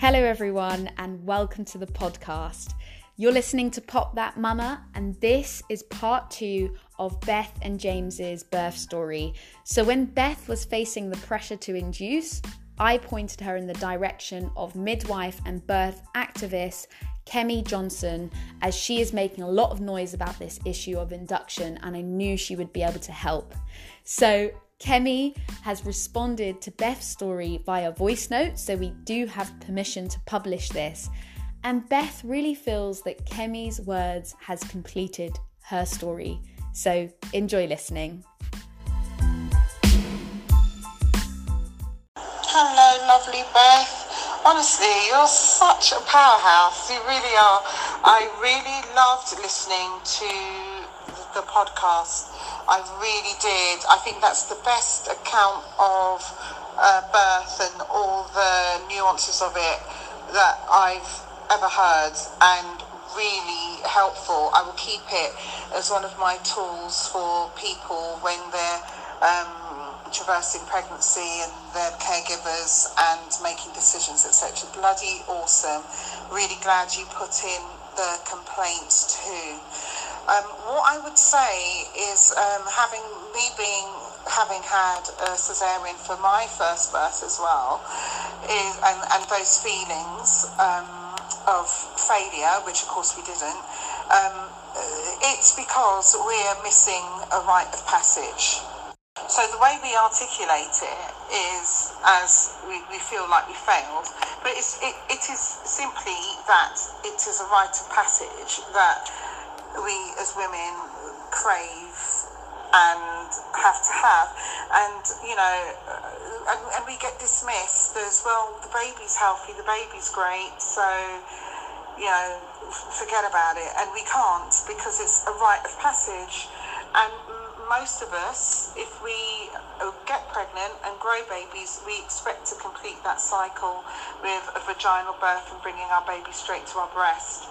Hello, everyone, and welcome to the podcast. You're listening to Pop That Mama, and this is part two of Beth and James's birth story. So, when Beth was facing the pressure to induce, I pointed her in the direction of midwife and birth activist Kemi Johnson, as she is making a lot of noise about this issue of induction, and I knew she would be able to help. So, Kemi has responded to Beth's story via voice note, so we do have permission to publish this. And Beth really feels that Kemi's words has completed her story. So enjoy listening. Hello, lovely Beth. Honestly, you're such a powerhouse. You really are. I really loved listening to the podcast I really did. I think that's the best account of uh, birth and all the nuances of it that I've ever heard and really helpful. I will keep it as one of my tools for people when they're um, traversing pregnancy and their caregivers and making decisions, etc. Bloody awesome. Really glad you put in the complaints too. Um, what I would say is um, having me being having had a cesarean for my first birth as well, is and, and those feelings um, of failure, which of course we didn't. Um, it's because we're missing a rite of passage. So the way we articulate it is as we, we feel like we failed, but it's, it, it is simply that it is a rite of passage that we as women crave and have to have. And, you know, uh, and, and, we get dismissed as well, the baby's healthy, the baby's great, so, you know, forget about it. And we can't because it's a rite of passage. And most of us, if we uh, get pregnant and grow babies, we expect to complete that cycle with a vaginal birth and bringing our baby straight to our breast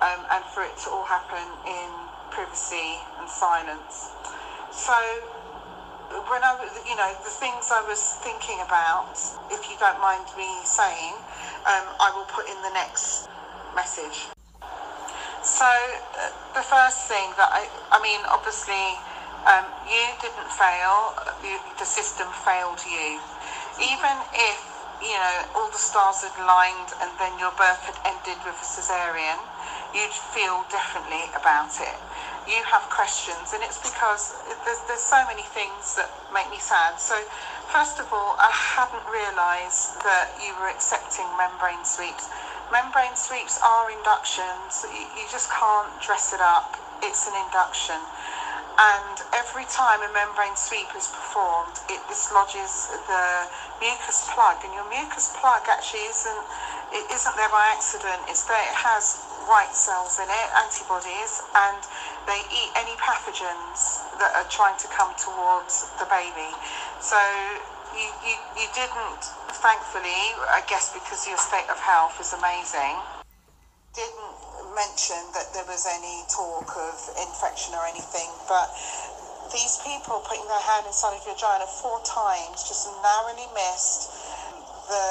um, and for it to all happen in privacy and silence. So when I, you know, the things I was thinking about, if you don't mind me saying, um, I will put in the next message. So uh, the first thing that I, I mean, obviously, um, you didn't fail. You, the system failed you. Even if you know all the stars had lined and then your birth had ended with a cesarean, you'd feel differently about it. You have questions, and it's because there's, there's so many things that make me sad. So, first of all, I hadn't realised that you were accepting membrane sweeps. Membrane sweeps are inductions, you, you just can't dress it up, it's an induction and every time a membrane sweep is performed, it dislodges the mucus plug, and your mucus plug actually isn't it isn't there by accident. It's there. It has white cells in it, antibodies, and they eat any pathogens that are trying to come towards the baby. So you, you, you didn't, thankfully, I guess because your state of health is amazing, didn't mention that there was any talk of infection or anything, but these people putting their hand inside of your vagina four times just narrowly missed the,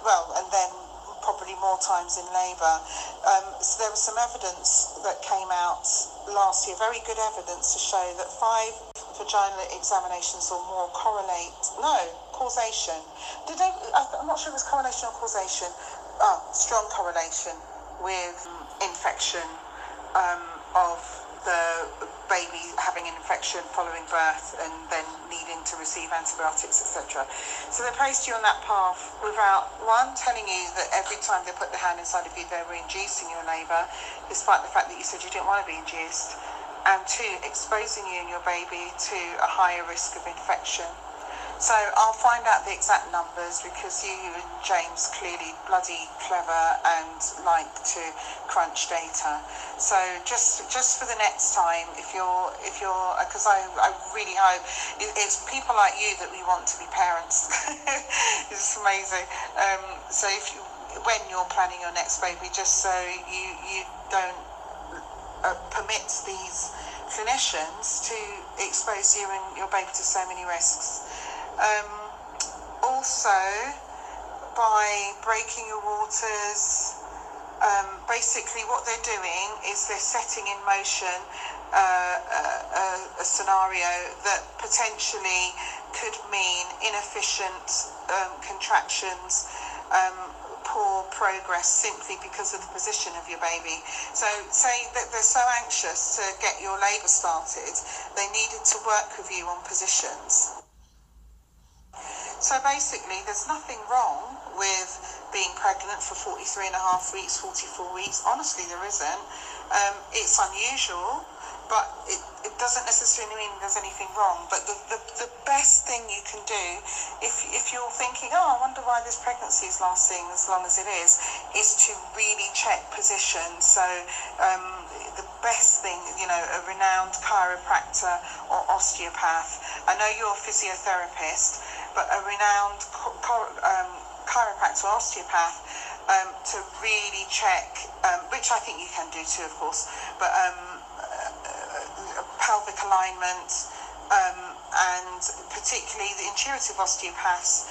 well, and then probably more times in labour. Um, so there was some evidence that came out last year, very good evidence to show that five vaginal examinations or more correlate, no, causation. Did they, I'm not sure it was correlation or causation, oh, strong correlation with infection um, of the baby having an infection following birth and then needing to receive antibiotics, etc. So they placed you on that path without, one, telling you that every time they put the hand inside of you, they were inducing your labour, despite the fact that you said you didn't want to be induced, and two, exposing you and your baby to a higher risk of infection. So I'll find out the exact numbers because you and James clearly bloody clever and like to crunch data. So just just for the next time, if you're if you're because I, I really hope it's people like you that we want to be parents. it's amazing. Um, so if you, when you're planning your next baby, just so you you don't uh, permit these clinicians to expose you and your baby to so many risks. Um, also, by breaking your waters. Um, basically, what they're doing is they're setting in motion uh, a, a, scenario that potentially could mean inefficient um, contractions, um, poor progress simply because of the position of your baby. So, say that they're so anxious to get your labour started, they needed to work with you on positions. So basically, there's nothing wrong with being pregnant for 43 and a half weeks, 44 weeks. Honestly, there isn't. Um, it's unusual but it, it doesn't necessarily mean there's anything wrong. But the, the, the best thing you can do, if, if you're thinking, oh, I wonder why this pregnancy is lasting as long as it is, is to really check position. So um, the best thing, you know, a renowned chiropractor or osteopath. I know you're a physiotherapist, but a renowned um, chiropractor or osteopath um, to really check, um, which I think you can do too, of course, but um, pelvic alignment, um, and particularly the intuitive osteopaths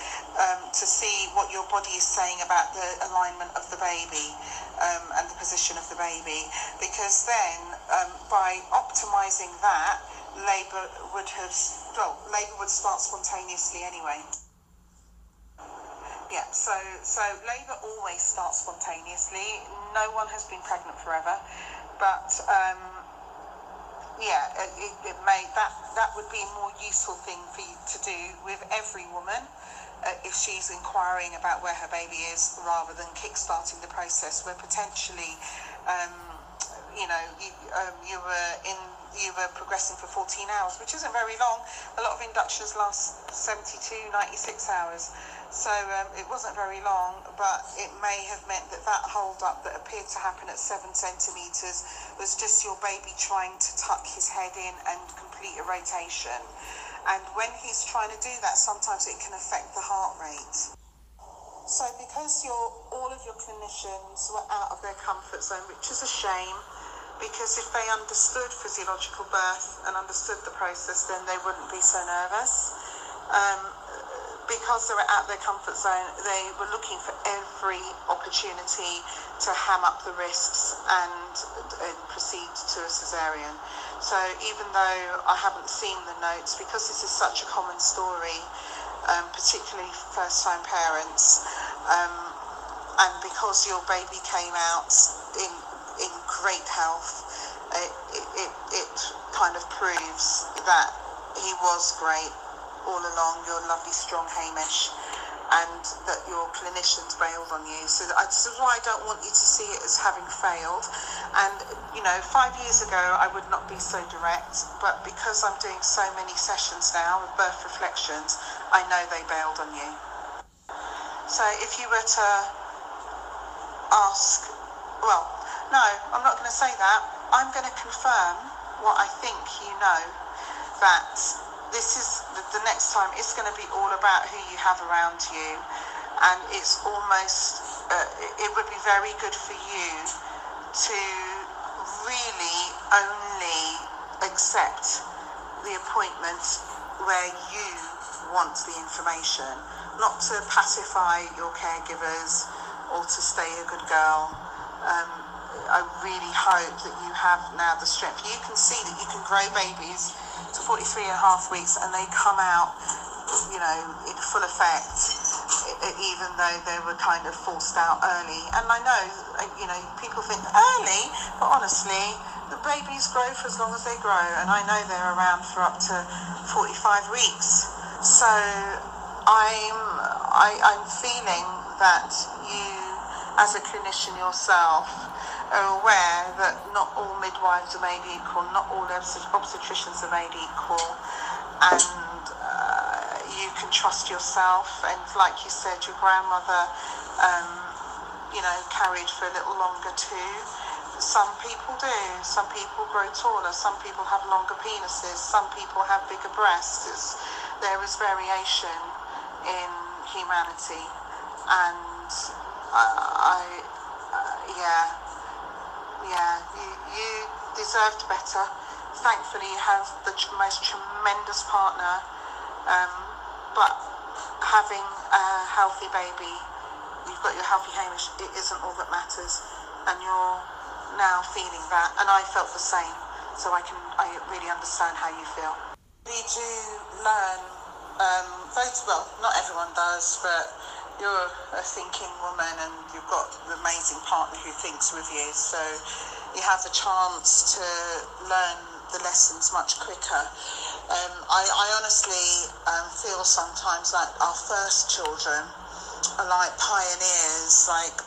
to see what your body is saying about the alignment of the baby and the position of the baby. Because then, by optimizing that, labour would have well, labour would start spontaneously anyway. Yeah, so so labour always starts spontaneously. No one has been pregnant forever, but um, yeah, it, it may that that would be a more useful thing for you to do with every woman uh, if she's inquiring about where her baby is, rather than kick-starting the process where potentially, um, you know, you, um, you were in you were progressing for 14 hours, which isn't very long. A lot of inductions last 72, 96 hours. So um, it wasn't very long, but it may have meant that that hold up that appeared to happen at seven centimetres was just your baby trying to tuck his head in and complete a rotation. And when he's trying to do that, sometimes it can affect the heart rate. So because your all of your clinicians were out of their comfort zone, which is a shame, because if they understood physiological birth and understood the process, then they wouldn't be so nervous. Um, because they were out their comfort zone, they were looking for every opportunity to ham up the risks and, and proceed to a cesarean. So even though I haven't seen the notes, because this is such a common story, um, particularly first-time parents, um, and because your baby came out in in great health, it, it, it kind of proves that he was great all along, your lovely, strong Hamish, and that your clinicians bailed on you. So that's why I don't want you to see it as having failed. And, you know, five years ago, I would not be so direct, but because I'm doing so many sessions now with birth reflections, I know they bailed on you. So if you were to ask, well, no, I'm not going to say that. I'm going to confirm what I think you know that this is the, the next time it's going to be all about who you have around you. And it's almost uh, it would be very good for you to really only accept the appointment where you want the information. Not to pacify your caregivers or to stay a good girl. Um, I really hope that you have now the strength you can see that you can grow babies to 43 and a half weeks and they come out, you know, in full effect, even though they were kind of forced out early. And I know, uh, you know, people think early, but honestly, the babies grow for as long as they grow, and I know they're around for up to 45 weeks. So I'm, I, I'm feeling that you, as a clinician yourself, are aware that not all midwives are made equal, not all obstetricians are made equal, and uh, you can trust yourself. And like you said, your grandmother, um, you know, carried for a little longer too. Some people do. Some people grow taller. Some people have longer penises. Some people have bigger breasts. It's, there is variation in humanity, and I, I uh, yeah yeah, you, you deserved better. Thankfully, you have the most tremendous partner, um, but having a healthy baby you've got your healthy Hamish, it isn't all that matters. And you're now feeling that. And I felt the same. So I can, I really understand how you feel. We do learn, um, well, not everyone does, but you're a thinking woman and you've got an amazing partner who thinks with you. So you have the chance to learn the lessons much quicker. Um, I, I, honestly um, feel sometimes like our first children are like pioneers, like,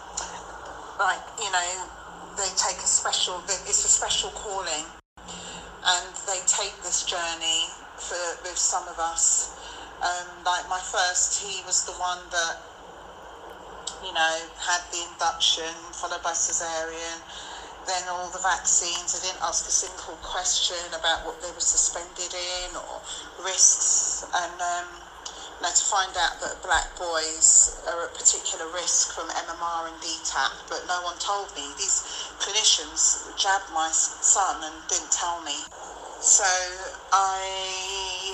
like you know, they take a special, it's a special calling, and they take this journey for with some of us. Um, like my first, he was the one that, you know, had the induction followed by cesarean then all the vaccines. I didn't ask a single question about what they were suspended in or risks. And um, now to find out that black boys are at particular risk from MMR and DTaP, but no one told me. These clinicians jabbed my son and didn't tell me. So I,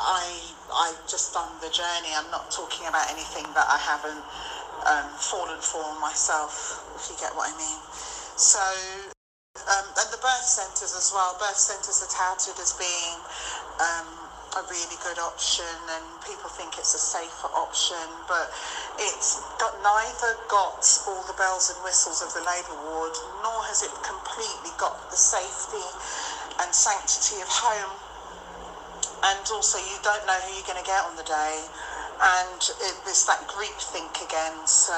I, I just done the journey. I'm not talking about anything that I haven't um, fallen for myself, if you get what I mean. So, um, and the birth centres as well. Birth centres are touted as being um, a really good option, and people think it's a safer option, but it's got neither got all the bells and whistles of the labour ward, nor has it completely got the safety and sanctity of home. And also, you don't know who you're going to get on the day and it, it's that group think again. So,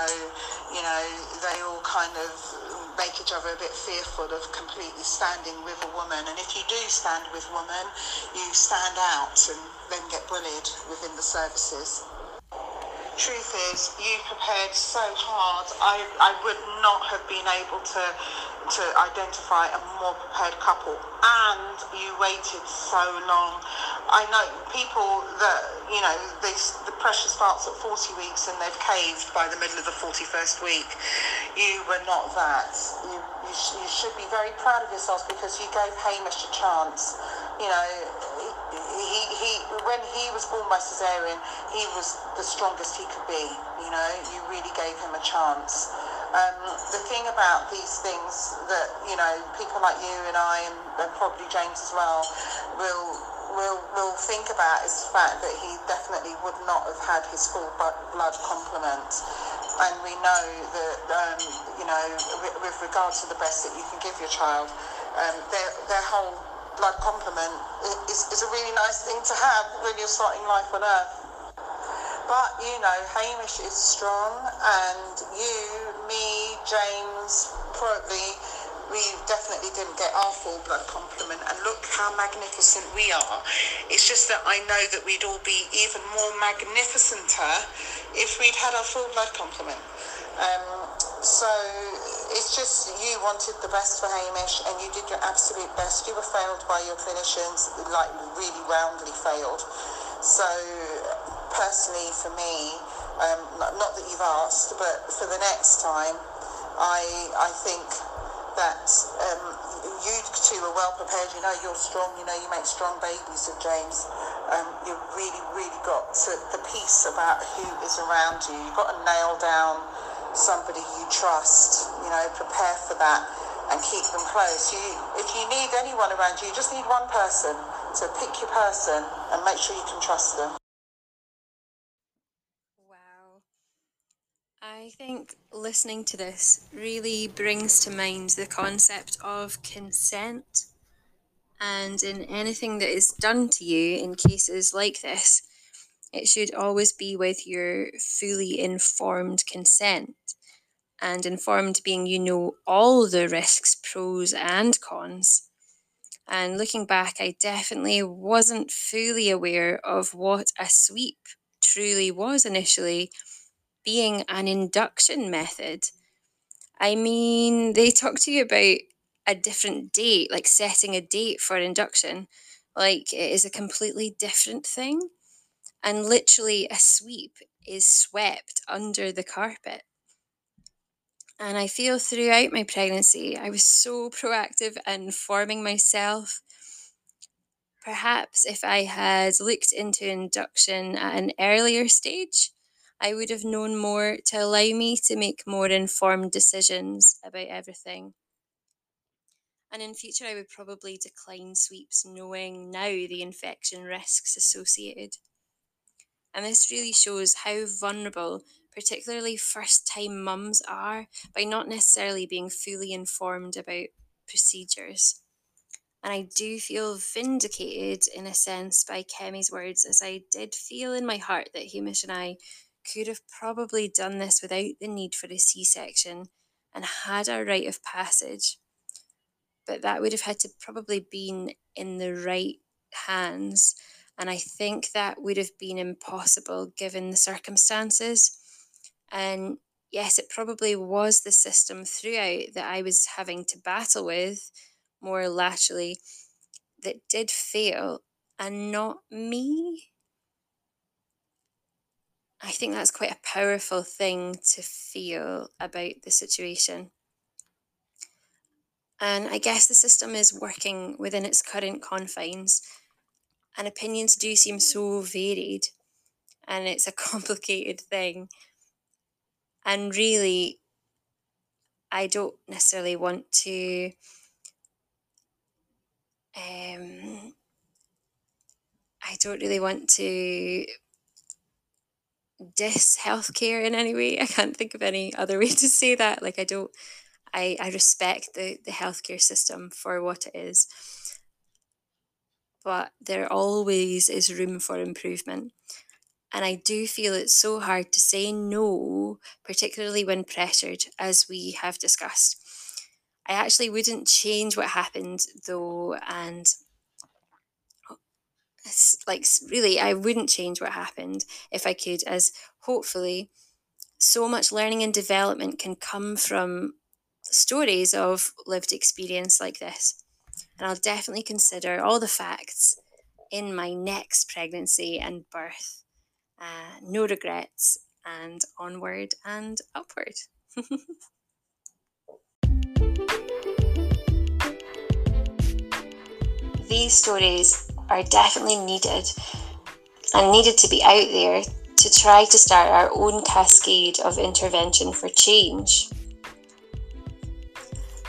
you know, they all kind of make each other a bit fearful of completely standing with a woman. And if you do stand with woman, you stand out and then get bullied within the services. Truth is, you prepared so hard. I, I would not have been able to to identify a more prepared couple, and you waited so long. I know people that you know they, the pressure starts at 40 weeks and they've caved by the middle of the 41st week. You were not that. You, you, sh- you should be very proud of yourselves because you gave Hamish a chance. You know, he, he when he was born by cesarean, he was the strongest he could be. You know, you really gave him a chance. Um, the thing about these things that you know people like you and I and, and probably James as well will will will think about is the fact that he definitely would not have had his full blood complement. And we know that um, you know with, with regard to the best that you can give your child, um, their their whole blood complement is, is a really nice thing to have when you're starting life on earth. But you know, Hamish is strong, and you, me, James, probably we definitely didn't get our full blood complement. And look how magnificent we are. It's just that i know that we'd all be even more magnificenter if we'd had our full blood complement. Um, so it's just you wanted the best for hamish and you did your absolute best you were failed by your clinicians like really roundly failed so personally for me, um, not, that you've asked, but for the next time, I I think that um, you two are well prepared. You know you're strong. You know you make strong babies of James. Um, you've really, really got to, the piece about who is around you. You've got to nail down somebody you trust. You know, prepare for that and keep them close. You, if you need anyone around you, you just need one person. So pick your person and make sure you can trust them. Wow. I think listening to this really brings to mind the concept of consent. And in anything that is done to you in cases like this, it should always be with your fully informed consent. And informed being you know all the risks, pros and cons. And looking back, I definitely wasn't fully aware of what a sweep truly was initially being an induction method. I mean, they talk to you about a different date, like setting a date for induction, like it is a completely different thing. And literally, a sweep is swept under the carpet. And I feel throughout my pregnancy, I was so proactive in forming myself. Perhaps if I had looked into induction at an earlier stage, I would have known more to allow me to make more informed decisions about everything. And in future, I would probably decline sweeps knowing now the infection risks associated. And this really shows how vulnerable, particularly first time mums, are by not necessarily being fully informed about procedures. And I do feel vindicated in a sense by Kemi's words, as I did feel in my heart that Hamish and I could have probably done this without the need for a C section and had a rite of passage but that would have had to probably been in the right hands and i think that would have been impossible given the circumstances. And yes it probably was the system throughout that i was having to battle with more laterally that did fail and not me. I think that's quite a powerful thing to feel about the situation. And I guess the system is working within its current confines, and opinions do seem so varied, and it's a complicated thing. And really, I don't necessarily want to. Um, I don't really want to diss healthcare in any way. I can't think of any other way to say that. Like, I don't I, I respect the, the healthcare system for what it is. But there always is room for improvement. And I do feel it's so hard to say no, particularly when pressured, as we have discussed. I actually wouldn't change what happened though, and like really, I wouldn't change what happened if I could, as hopefully so much learning and development can come from stories of lived experience like this. And I'll definitely consider all the facts in my next pregnancy and birth. Uh, no regrets, and onward and upward. These stories are definitely needed and needed to be out there to try to start our own cascade of intervention for change.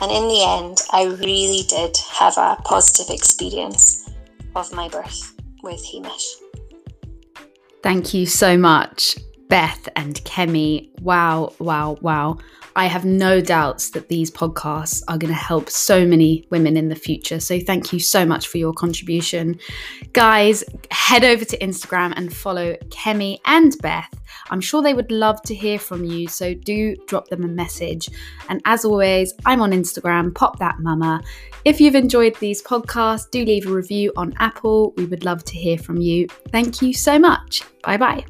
And in the end, I really did have a positive experience of my birth with Hamish. Thank you so much, Beth and Kemi. Wow, wow, wow. I have no doubts that these podcasts are going to help so many women in the future. So thank you so much for your contribution. Guys, head over to Instagram and follow Kemi and Beth. I'm sure they would love to hear from you. So do drop them a message. And as always, I'm on Instagram, pop that mama. If you've enjoyed these podcasts, do leave a review on Apple. We would love to hear from you. Thank you so much. Bye bye.